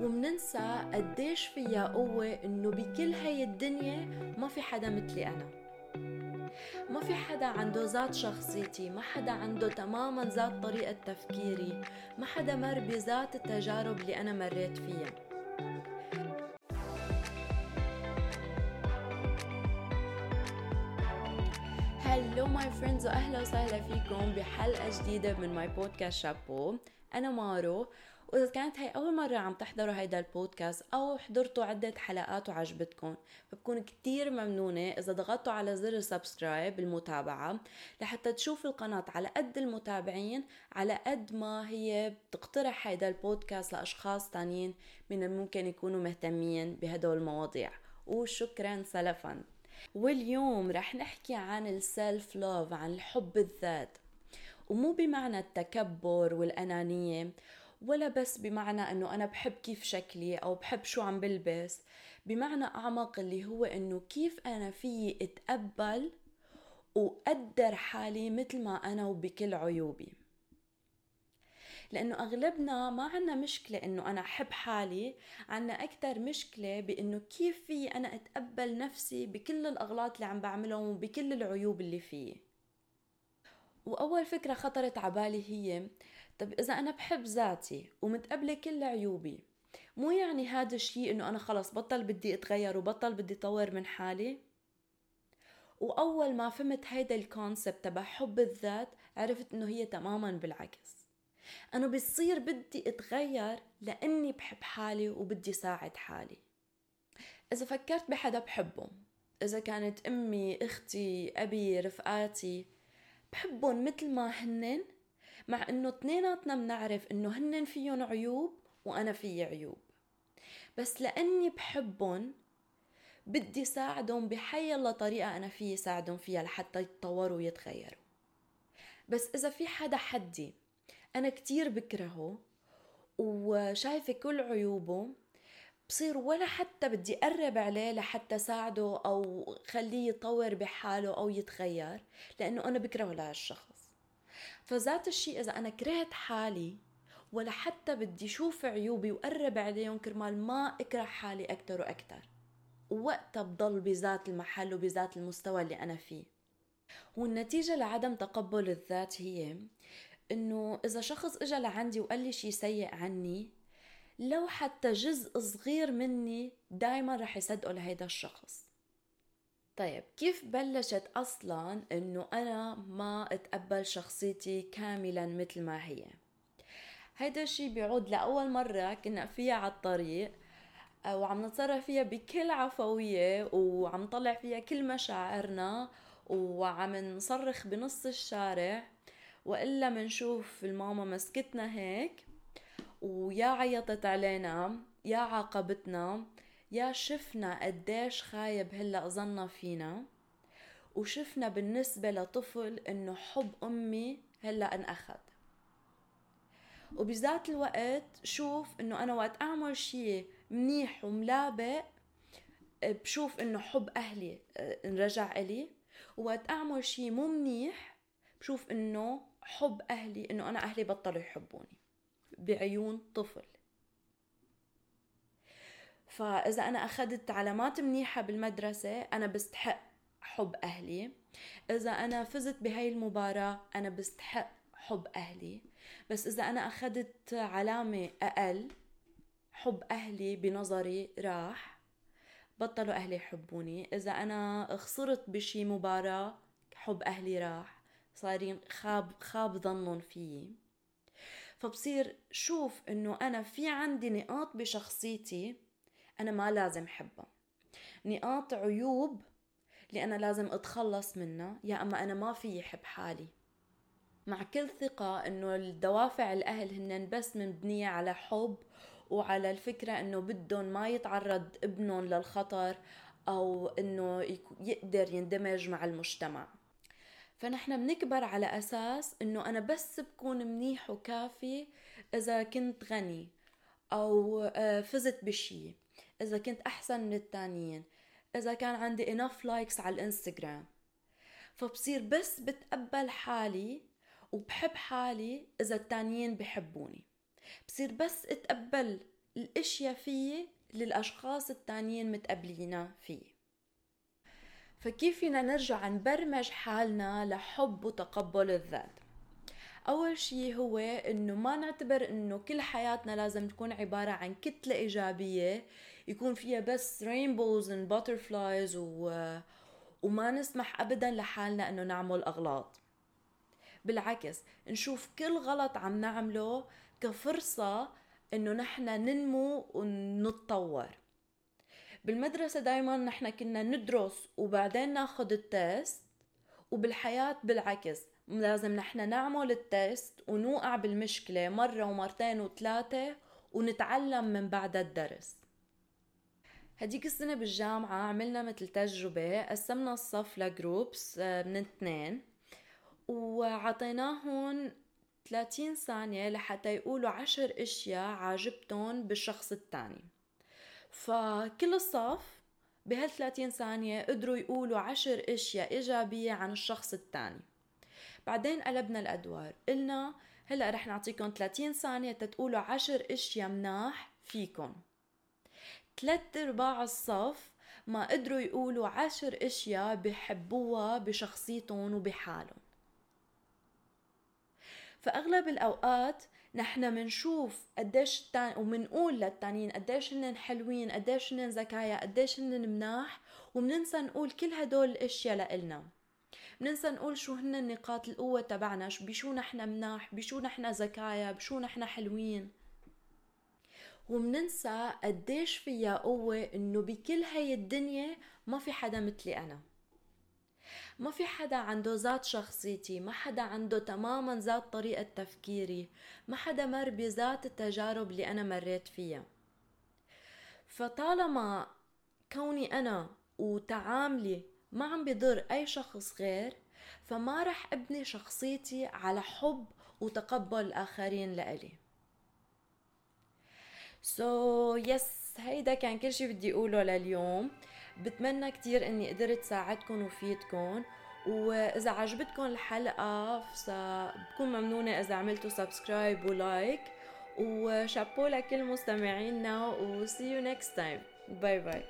ومننسى قديش فيها قوة إنه بكل هاي الدنيا ما في حدا مثلي أنا. ما في حدا عنده ذات شخصيتي ما حدا عنده تماما ذات طريقة تفكيري ما حدا مر بذات التجارب اللي أنا مريت فيها. hello my friends واهلا وسهلا فيكم بحلقة جديدة من my podcast شابو أنا مارو وإذا كانت هاي أول مرة عم تحضروا هيدا البودكاست أو حضرتوا عدة حلقات وعجبتكم فبكون كتير ممنونة إذا ضغطتوا على زر subscribe المتابعه لحتى تشوفوا القناة على قد المتابعين على قد ما هي بتقترح هيدا البودكاست لأشخاص تانيين من الممكن يكونوا مهتمين بهدول المواضيع. وشكرا سلفا. واليوم رح نحكي عن ال self-love عن الحب الذات. ومو بمعنى التكبر والأنانية ولا بس بمعنى إنه أنا بحب كيف شكلي أو بحب شو عم بلبس بمعنى أعمق اللي هو إنه كيف أنا فيي أتقبل وقدر حالي مثل ما أنا وبكل عيوبي. لأنه أغلبنا ما عنا مشكلة إنه أنا أحب حالي عنا أكثر مشكلة بإنه كيف في أنا أتقبل نفسي بكل الأغلاط اللي عم بعملهم وبكل العيوب اللي فيي. وأول فكرة خطرت على بالي هي طب إذا أنا بحب ذاتي ومتقبلة كل عيوبي مو يعني هذا الشيء إنه أنا خلص بطل بدي أتغير وبطل بدي طور من حالي؟ وأول ما فهمت هيدا الكونسبت تبع حب الذات عرفت إنه هي تماما بالعكس. أنا بصير بدي أتغير لأني بحب حالي وبدي ساعد حالي. إذا فكرت بحدا بحبه إذا كانت أمي أختي أبي رفقاتي بحبهم مثل ما هنن مع إنه اثنيناتنا بنعرف إنه هنن فيهم عيوب وأنا في عيوب. بس لأني بحبهم بدي ساعدهم بحي الله طريقة أنا فيي ساعدهم فيها لحتى يتطوروا ويتغيروا. بس إذا في حدا حدي أنا كتير بكرهه وشايفة كل عيوبه بصير ولا حتى بدي أقرب عليه لحتى ساعده أو خليه يطور بحاله أو يتغير لأنه أنا بكرهه لهالشخص فذات الشيء إذا أنا كرهت حالي ولا حتى بدي شوف عيوبي وقرب عليهم كرمال ما أكره حالي أكثر وأكثر ووقتها بضل بذات المحل وبذات المستوى اللي أنا فيه. والنتيجة لعدم تقبل الذات هي إنه إذا شخص اجى لعندي وقال لي شيء سيء عني لو حتى جزء صغير مني دايما رح يصدقه لهيدا الشخص. طيب كيف بلشت أصلا إنه أنا ما أتقبل شخصيتي كاملا مثل ما هي؟ هيدا الشيء بيعود لأول مرة كنا فيها على الطريق آه، وعم نتصرف فيها بكل عفوية وعم نطلع فيها كل مشاعرنا وعم نصرخ بنص الشارع وإلا منشوف الماما مسكتنا هيك. ويا عيطت علينا يا عاقبتنا يا شفنا قديش خايب هلا ظنا فينا. وشفنا بالنسبة لطفل إنه حب أمي هلا انأخذ. وبذات الوقت شوف إنه أنا وقت أعمل شيء منيح وملابق بشوف إنه حب أهلي آه، انرجع إلي. وقت أعمل شيء مو منيح بشوف إنه حب أهلي إنه أنا أهلي بطلوا يحبوني. بعيون طفل. فإذا أنا أخذت علامات منيحة بالمدرسة أنا بستحق حب أهلي. إذا أنا فزت بهاي المباراة أنا بستحق حب أهلي. بس إذا أنا أخذت علامة أقل حب أهلي بنظري راح. بطلوا أهلي يحبوني. إذا أنا خسرت بشي مباراة حب أهلي راح. صارين خاب خاب ظنهم فيي. فبصير شوف إنه أنا في عندي نقاط بشخصيتي أنا ما لازم حبها نقاط عيوب اللي أنا لازم أتخلص منها يا أما أنا ما في حب حالي. مع كل ثقة إنه الدوافع الأهل هن بس مبنية على حب وعلى الفكرة إنه بدهم ما يتعرض ابنهم للخطر أو إنه يقدر يندمج مع المجتمع. فنحن بنكبر على أساس إنه أنا بس بكون منيح وكافي إذا كنت غني أو آه، فزت بشي إذا كنت أحسن من التانيين إذا كان عندي enough likes على الإنستغرام. فبصير بس بتقبل حالي وبحب حالي إذا التانيين بحبوني. بصير بس اتقبل الأشياء فيي اللي الاشخاص التانيين متقبلينها فيه فكيف فينا نرجع نبرمج حالنا لحب وتقبل الذات؟ أول شيء هو إنه ما نعتبر إنه كل حياتنا لازم تكون عبارة عن كتلة إيجابية يكون فيها بس rainbows and butterflies و... وما نسمح ابدا لحالنا إنه نعمل أغلاط. بالعكس نشوف كل غلط عم نعمله كفرصة إنه نحن ننمو ونتطور. بالمدرسة دايما نحن كنا ندرس وبعدين ناخد التست وبالحياة بالعكس لازم نحن نعمل التست ونوقع بالمشكلة مرة ومرتين وثلاثة ونتعلم من بعد الدرس. هديك السنة بالجامعة عملنا مثل تجربة قسمنا الصف لجروبس آه، من اثنين وعطيناهم 30 ثانية لحتى يقولوا عشر أشياء عاجبتهم بالشخص التاني فكل الصف بهال 30 ثانية قدروا يقولوا عشر أشياء إيجابية عن الشخص التاني بعدين قلبنا الأدوار. قلنا هلأ رح نعطيكم 30 ثانية تتقولوا عشر أشياء مناح فيكم. ثلاث أرباع الصف ما قدروا يقولوا عشر أشياء بحبوها بشخصيتهم وبحالهم. فأغلب الأوقات نحن منشوف قديش التاني ومنقول للتانيين قديش هن حلوين قديش هن ذكايا قديش هن مناح ومننسى نقول كل هدول الاشياء لإلنا. بننسى نقول شو هن نقاط القوة تبعنا بشو نحن مناح بشو نحن ذكايا بشو نحن حلوين. ومننسى قديش فيها قوة إنه بكل هاي الدنيا ما في حدا مثلي أنا. ما في حدا عنده ذات شخصيتي ما حدا عنده تماما ذات طريقة تفكيري ما حدا مر بذات التجارب اللي أنا مريت فيها. فطالما كوني أنا وتعاملي ما عم بضر أي شخص غير فما رح أبني شخصيتي على حب وتقبل الآخرين لإلي. so, yes, هيدا كان كل شي بدي أقوله لليوم. بتمنى كتير إني قدرت ساعدكم وفيدكم وإذا عجبتكم الحلقة بكون ممنونة إذا عملتوا subscribe و like وشابو لكل مستمعينا و see you next time bye bye.